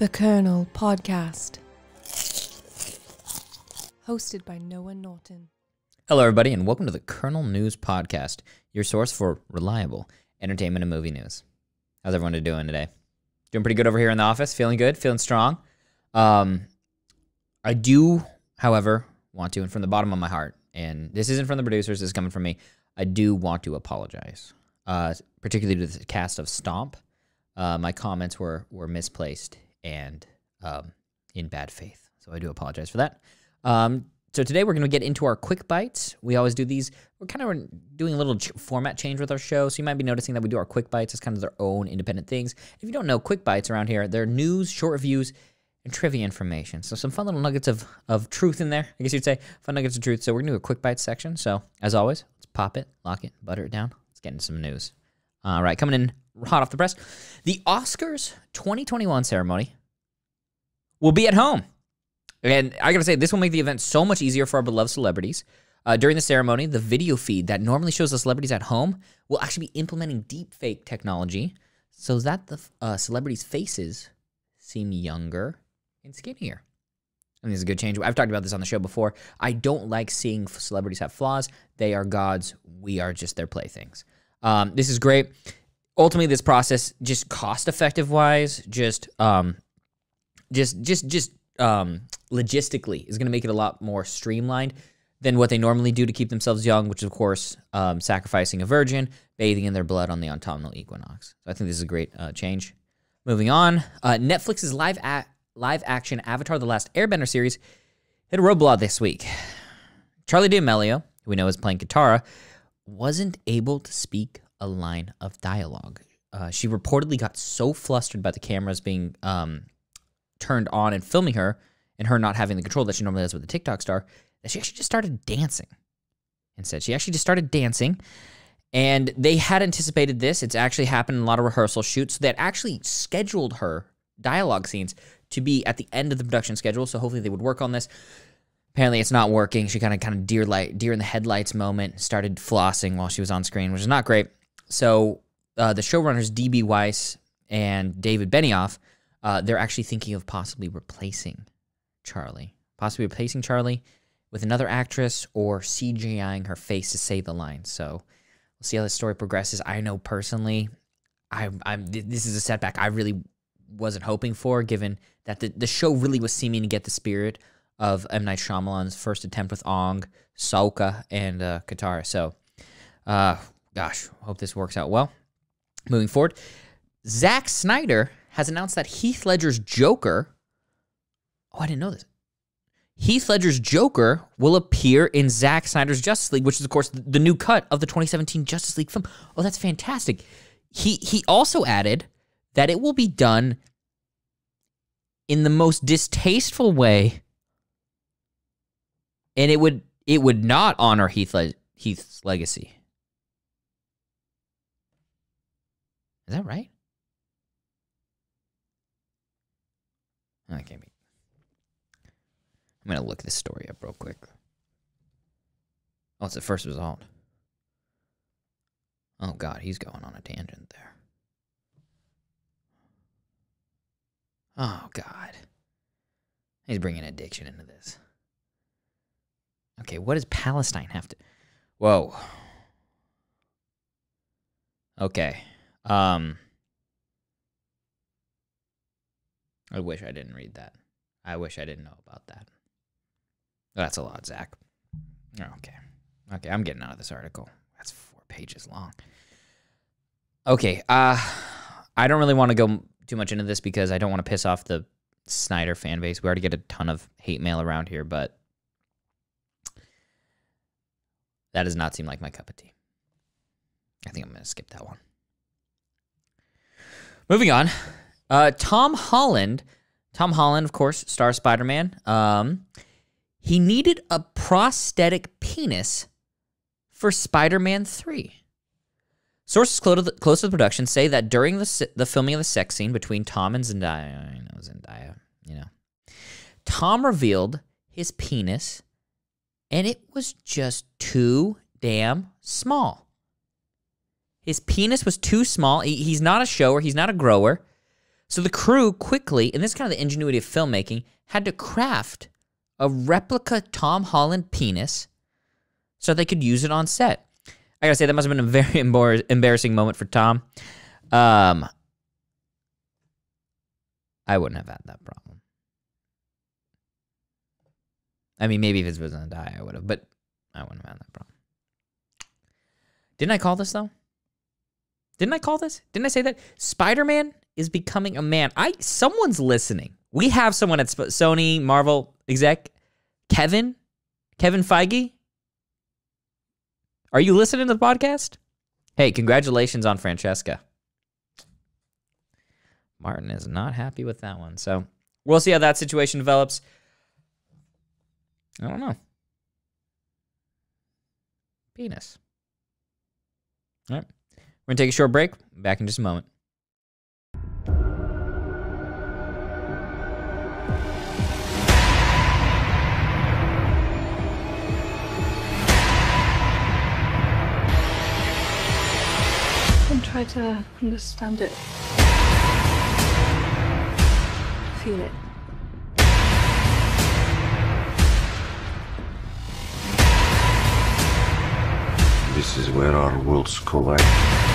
The Kernel Podcast. Hosted by Noah Norton. Hello, everybody, and welcome to the Kernel News Podcast, your source for reliable entertainment and movie news. How's everyone doing today? Doing pretty good over here in the office. Feeling good, feeling strong. Um, I do, however, want to, and from the bottom of my heart, and this isn't from the producers, this is coming from me. I do want to apologize, uh, particularly to the cast of Stomp. Uh, my comments were were misplaced and um, in bad faith, so I do apologize for that. Um, so today we're going to get into our quick bites. We always do these. We're kind of doing a little ch- format change with our show, so you might be noticing that we do our quick bites as kind of their own independent things. If you don't know, quick bites around here, they're news, short reviews, and trivia information. So some fun little nuggets of of truth in there. I guess you'd say fun nuggets of truth. So we're gonna do a quick bites section. So as always, let's pop it, lock it, butter it down. Let's get into some news. All right, coming in hot off the press, the Oscars 2021 ceremony will be at home. And I gotta say, this will make the event so much easier for our beloved celebrities. Uh, during the ceremony, the video feed that normally shows the celebrities at home will actually be implementing deepfake technology so that the uh, celebrities' faces seem younger and skinnier. Think this is a good change. I've talked about this on the show before. I don't like seeing celebrities have flaws. They are gods. We are just their playthings. Um, this is great. Ultimately, this process, just cost effective wise, just um, just just just um, logistically is going to make it a lot more streamlined than what they normally do to keep themselves young, which is of course um, sacrificing a virgin, bathing in their blood on the autumnal equinox. So I think this is a great uh, change. Moving on, uh, Netflix's live a- live action Avatar: The Last Airbender series hit a roadblock this week. Charli D'Amelio, who we know is playing Katara, wasn't able to speak a line of dialogue. Uh, she reportedly got so flustered by the cameras being um, turned on and filming her and her not having the control that she normally has with a TikTok star that she actually just started dancing. Instead, she actually just started dancing. And they had anticipated this. It's actually happened in a lot of rehearsal shoots that actually scheduled her dialogue scenes to be at the end of the production schedule. So hopefully they would work on this. Apparently it's not working. She kind of kind of deer light deer in the headlights moment started flossing while she was on screen, which is not great. So uh, the showrunners DB Weiss and David Benioff, uh, they're actually thinking of possibly replacing Charli, possibly replacing Charli with another actress or CGIing her face to say the line. So we'll see how the story progresses. I know personally, I, I'm this is a setback I really wasn't hoping for, given that the, the show really was seeming to get the spirit of M Night Shyamalan's first attempt with Aang, Sokka, and uh, Katara. So, uh, gosh, hope this works out well. Moving forward, Zack Snyder has announced that Heath Ledger's Joker. Oh, I didn't know this. Heath Ledger's Joker will appear in Zack Snyder's Justice League, which is, of course, the new cut of the 2017 Justice League film. Oh, that's fantastic. He he also added that it will be done in the most distasteful way, and it would it would not honor Heath Le- Heath's legacy. Is that right? That can't be. I'm gonna look this story up real quick. Oh, it's the first result. Oh God, he's going on a tangent there. Oh God, he's bringing addiction into this. Okay, what does Palestine have to? Whoa. Okay. Um. I wish I didn't read that. I wish I didn't know about that. That's a lot, Zack. Okay. Okay, I'm getting out of this article. That's four pages long. Okay, uh I don't really want to go too much into this because I don't want to piss off the Snyder fan base. We already get a ton of hate mail around here, but that does not seem like my cup of tea. I think I'm going to skip that one. Moving on, uh, Tom Holland. Tom Holland, of course, star Spider Man. Um, he needed a prosthetic penis for Spider Man 3. Sources close to, the, close to the production say that during the, the filming of the sex scene between Tom and Zendaya, know Zendaya, you know, Tom revealed his penis and it was just too damn small. His penis was too small. He, he's not a shower, he's not a grower. So the crew quickly, and this is kind of the ingenuity of filmmaking, had to craft a replica Tom Holland penis so they could use it on set. I gotta say that must have been a very embar- embarrassing moment for Tom. Um, I wouldn't have had that problem. I mean, maybe if his was gonna die, I would have, but I wouldn't have had that problem. Didn't I call this though? Didn't I call this? Didn't I say that Spider Man is becoming a man? I someone's listening. We have someone at Sony Marvel exec, Kevin, Kevin Feige. Are you listening to the podcast? Hey, congratulations on Francesca. Martin is not happy with that one. So we'll see how that situation develops. I don't know. Penis. All right. We're going to take a short break. Back in just a moment. and try to understand it. Feel it. This is where our worlds collide.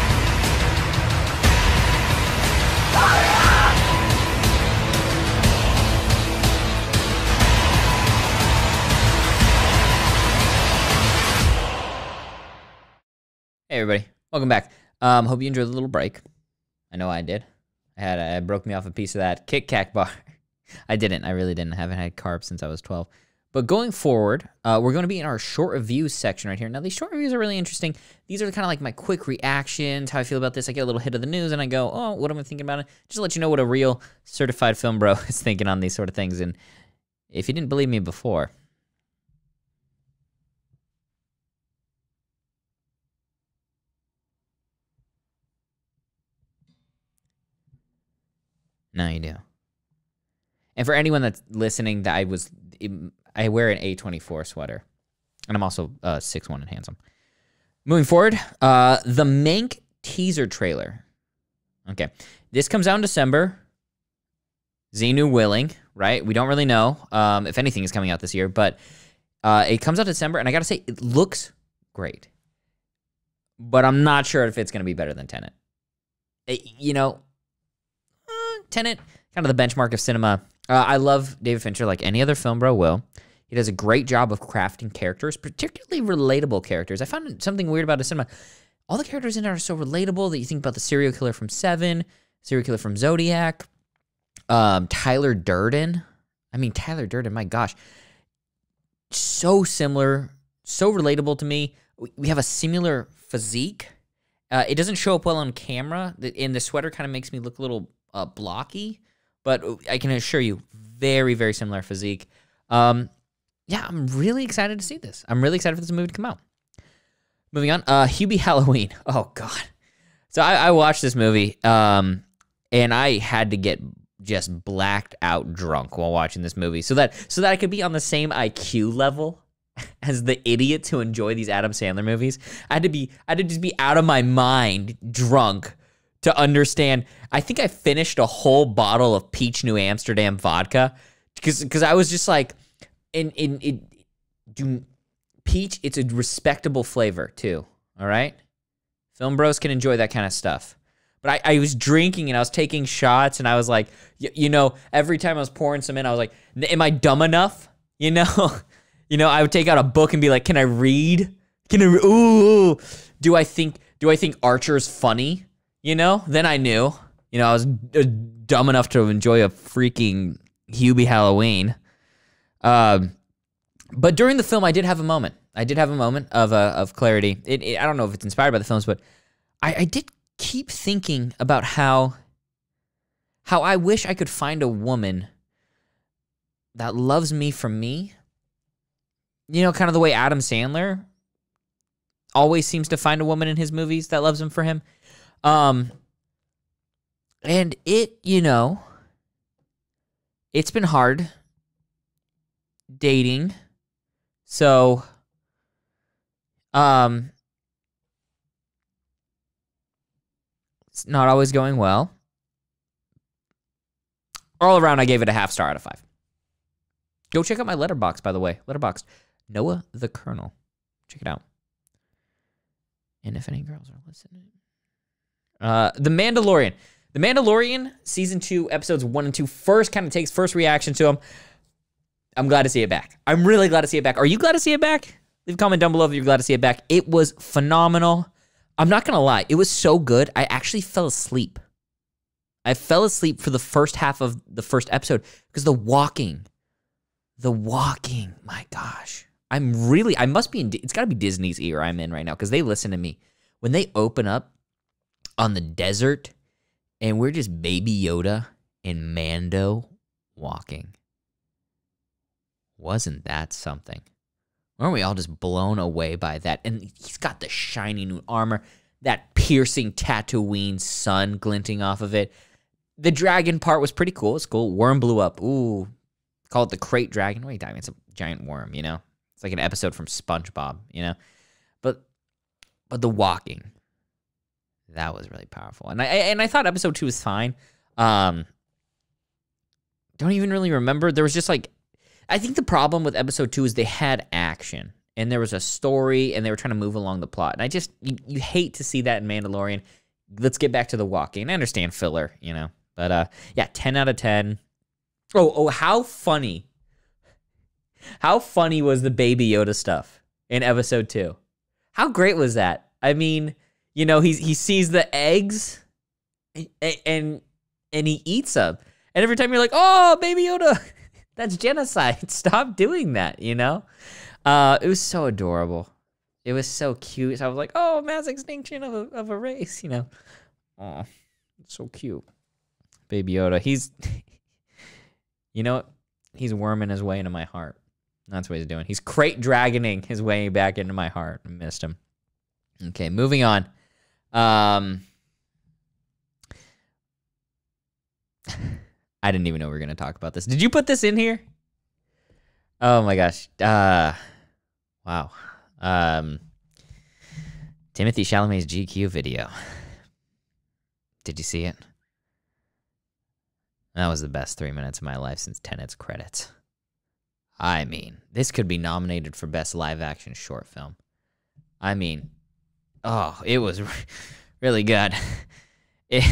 Hey, everybody. Welcome back. Um, hope you enjoyed the little break. I know I did. I had I broke me off a piece of that Kit Kat bar. I didn't. I really didn't. I haven't had carbs since I was 12. But going forward, uh, we're going to be in our short reviews section right here. Now, these short reviews are really interesting. These are kind of like my quick reactions, how I feel about this. I get a little hit of the news and I go, oh, what am I thinking about it? Just to let you know what a real certified film bro is thinking on these sort of things. And if you didn't believe me before, now you do. And for anyone that's listening, that I was, I wear an A24 sweater, and I'm also uh, six one and handsome. Moving forward, uh, the Mank teaser trailer. Okay, this comes out in December. Xenu willing, right? We don't really know um, if anything is coming out this year, but uh, it comes out December, and I gotta say, it looks great. But I'm not sure if it's gonna be better than Tenet. It- you know, Tenet, kind of the benchmark of cinema. Uh, I love David Fincher like any other film bro will. He does a great job of crafting characters, particularly relatable characters. I found something weird about his cinema. All the characters in it are so relatable that you think about the serial killer from Seven, serial killer from Zodiac, um, Tyler Durden. I mean, Tyler Durden, my gosh. So similar, so relatable to me. We- have a similar physique. Uh, it doesn't show up well on camera, and the sweater kind of makes me look a little uh, blocky, but I can assure you, very, very similar physique. Um, yeah, I'm really excited to see this. I'm really excited for this movie to come out. Moving on, uh, Hubie Halloween. Oh God. So I, I watched this movie, um, and I had to get just blacked out drunk while watching this movie, so that so that I could be on the same IQ level as the idiots who enjoy these Adam Sandler movies. I had to be, I had to just be out of my mind, drunk, to understand. I think I finished a whole bottle of Peach New Amsterdam vodka because because I was just like, in in it, do peach. It's a respectable flavor too. All right, film bros can enjoy that kind of stuff. But I, I was drinking and I was taking shots and I was like, you know, every time I was pouring some in, I was like, am I dumb enough? You know, you know, I would take out a book and be like, can I read? Can I? Re- ooh, do I think? Do I think Archer's funny? You know, then I knew. You know, I was dumb enough to enjoy a freaking Hubie Halloween. Um, but during the film, I did have a moment. I did have a moment of uh, of clarity. It, it, I don't know if it's inspired by the films, but I, I did keep thinking about how how I wish I could find a woman that loves me for me. You know, kind of the way Adam Sandler always seems to find a woman in his movies that loves him for him. Um, and it, you know, it's been hard dating. So, um, it's not always going well. all around, I gave it a half star out of five. Go check out my Letterboxd, by the way. Letterboxd Noah the Colonel. Check it out. And if any girls are listening, uh, The Mandalorian. The Mandalorian season two, episodes one and two, first kind of takes first reaction to them. I'm glad to see it back. I'm really glad to see it back. Are you glad to see it back? Leave a comment down below if you're glad to see it back. It was phenomenal. I'm not gonna lie, it was so good. I actually fell asleep. I fell asleep for the first half of the first episode because the walking, the walking, my gosh. I'm really, I must be in, it's gotta be Disney's ear I'm in right now because they listen to me. When they open up on the desert and we're just Baby Yoda and Mando walking. Wasn't that something? Weren't we all just blown away by that? And he's got the shiny new armor, that piercing Tatooine sun glinting off of it. The dragon part was pretty cool. It's cool. Worm blew up. Ooh, call it the krayt dragon. Are you talking? It's a giant worm. You know, it's like an episode from SpongeBob. You know, but but the walking, that was really powerful. And I and I thought episode two was fine. Um, don't even really remember. There was just like I think the problem with episode two is they had action and there was a story and they were trying to move along the plot. And I just, you, you hate to see that in Mandalorian. Let's get back to the walking. I understand filler, you know, but uh, yeah, 10 out of 10. Oh, oh, how funny. How funny was the Baby Yoda stuff in episode two? How great was that? I mean, you know, he's, he sees the eggs and, and, and he eats them. And every time you're like, oh, Baby Yoda. That's genocide. Stop doing that, you know? Uh, it was so adorable. It was so cute. So I was like, oh, mass extinction of a, of a race, you know? Oh, so cute. Baby Yoda. He's, you know, he's worming his way into my heart. That's what he's doing. He's krayt dragoning his way back into my heart. I missed him. Okay, moving on. Um, I didn't even know we were going to talk about this. Did you put this in here? Oh my gosh. Uh, wow. Um, Timothy Chalamet's GQ video. Did you see it? That was the best three minutes of my life since Tenet's credits. I mean, this could be nominated for Best Live Action Short Film. I mean, oh, it was really good. It,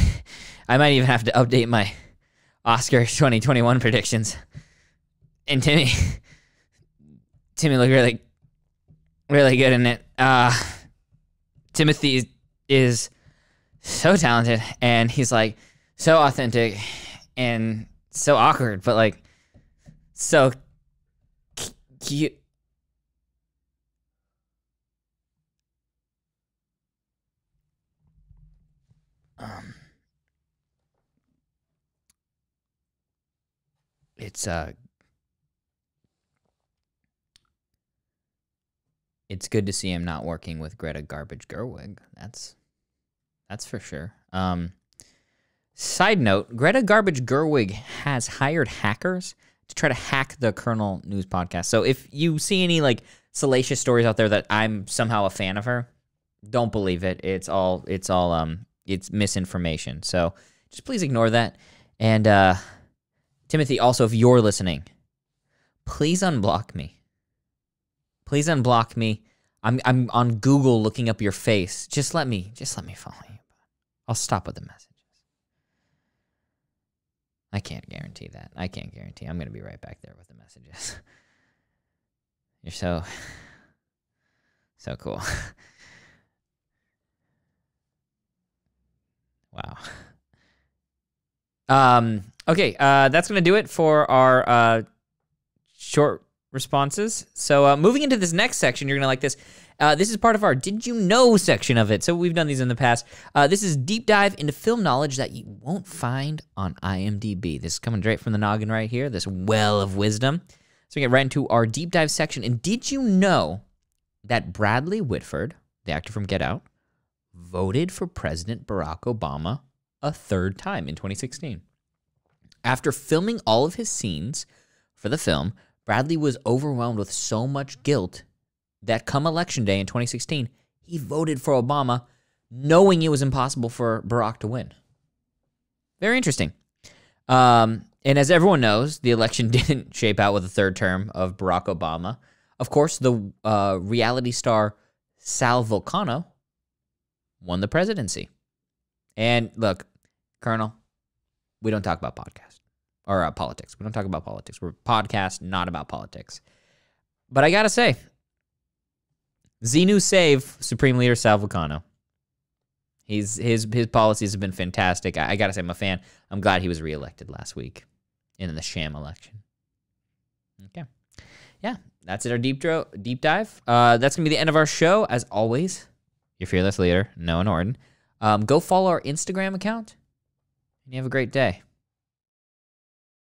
I might even have to update my Oscar 2021 predictions. And Timmy, Timmy looked really, really good in it. Uh, Timothy is so talented, and he's like so authentic and so awkward, but like so cute. Um. it's uh it's good to see him not working with Greta Garbage Gerwig. That's that's for sure. Um, side note: Greta Garbage Gerwig has hired hackers to try to hack the Kernel News podcast. So if you see any like salacious stories out there that I'm somehow a fan of her, don't believe it. It's all it's all um it's misinformation. So just please ignore that. And uh Timothy, also, if you're listening, please unblock me. Please unblock me. I'm I'm on Google looking up your face. Just let me just let me follow you. I'll stop with the messages. I can't guarantee that. I can't guarantee. I'm gonna be right back there with the messages. You're so so cool. wow. Um Okay, uh, that's going to do it for our uh, short responses. So, uh, moving into this next section, you're going to like this. Uh, this is part of our Did You Know section of it. So, we've done these in the past. Uh, this is deep dive into film knowledge that you won't find on IMDb. This is coming straight from the noggin right here, this well of wisdom. So, we get right into our deep dive section. And did you know that Bradley Whitford, the actor from Get Out, voted for President Barack Obama a third time in 2016? After filming all of his scenes for the film, Bradley was overwhelmed with so much guilt that come election day in 2016, he voted for Obama knowing it was impossible for Barack to win. Very interesting. Um, and as everyone knows, the election didn't shape out with a third term of Barack Obama. Of course, the uh, reality star Sal Vulcano won the presidency. And look, Kernel, we don't talk about podcast or uh, politics. We don't talk about politics. We're podcast, not about politics. But I gotta say, Xenu save Supreme Leader Sal Vulcano. He's his his policies have been fantastic. I, I gotta say, I'm a fan. I'm glad he was reelected last week in the sham election. Okay, yeah, that's it. Our deep dro- deep dive. Uh, that's gonna be the end of our show. As always, your fearless leader, Noah Norton. Um, go follow our Instagram account, and you have a great day.